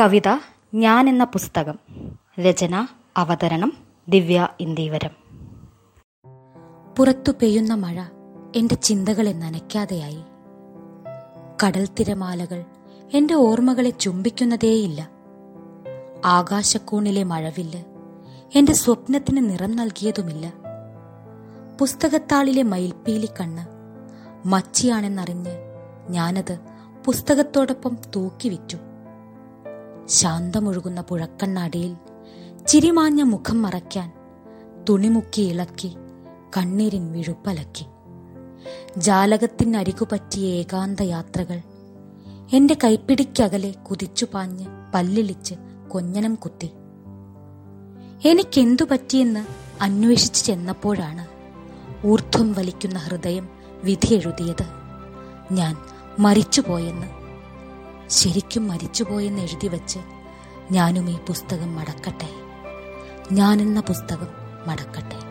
കവിത ഞാൻ എന്ന പുസ്തകം. രചന അവതരണം ദിവ്യ ഇന്ദീവരം. പുറത്തു പെയ്യുന്ന മഴ എന്റെ ചിന്തകളെ നനയ്ക്കാതെയായി. കടൽ തിരമാലകൾ എന്റെ ഓർമ്മകളെ ചുംബിക്കുന്നതേയില്ല. ആകാശക്കൂണിലെ മഴവില്ല് എന്റെ സ്വപ്നത്തിന് നിറം നൽകിയതുമില്ല. പുസ്തകത്താളിലെ മയിൽപ്പീലി കണ്ണ് മച്ചിയാണെന്നറിഞ്ഞ് ഞാനത് പുസ്തകത്തോടൊപ്പം തൂക്കി വിറ്റു ശാന്തമൊഴുകുന്ന പുഴക്കണ്ണാടിയിൽ ചിരിമാഞ്ഞ മുഖം മറയ്ക്കാൻ തുണിമുക്കി ഇളക്കി കണ്ണീരിൻ വിഴുപ്പലക്കി. ജാലകത്തിനരികു പറ്റിയ ഏകാന്ത യാത്രകൾ എന്റെ കൈപ്പിടിക്കകലെ കുതിച്ചു പാഞ്ഞ് പല്ലിളിച്ച് കൊഞ്ഞനം കുത്തി. എനിക്കെന്തു പറ്റിയെന്ന് അന്വേഷിച്ചു ചെന്നപ്പോഴാണ് ഊർധ്വം വലിക്കുന്ന ഹൃദയം വിധിയെഴുതിയത്. ഞാൻ മരിച്ചുപോയെന്ന് ശരിക്കും മരിച്ചുപോയെന്ന് എഴുതി വച്ച് ഞാനും ഈ പുസ്തകം മടക്കട്ടെ. ഞാനെന്ന പുസ്തകം മടക്കട്ടെ.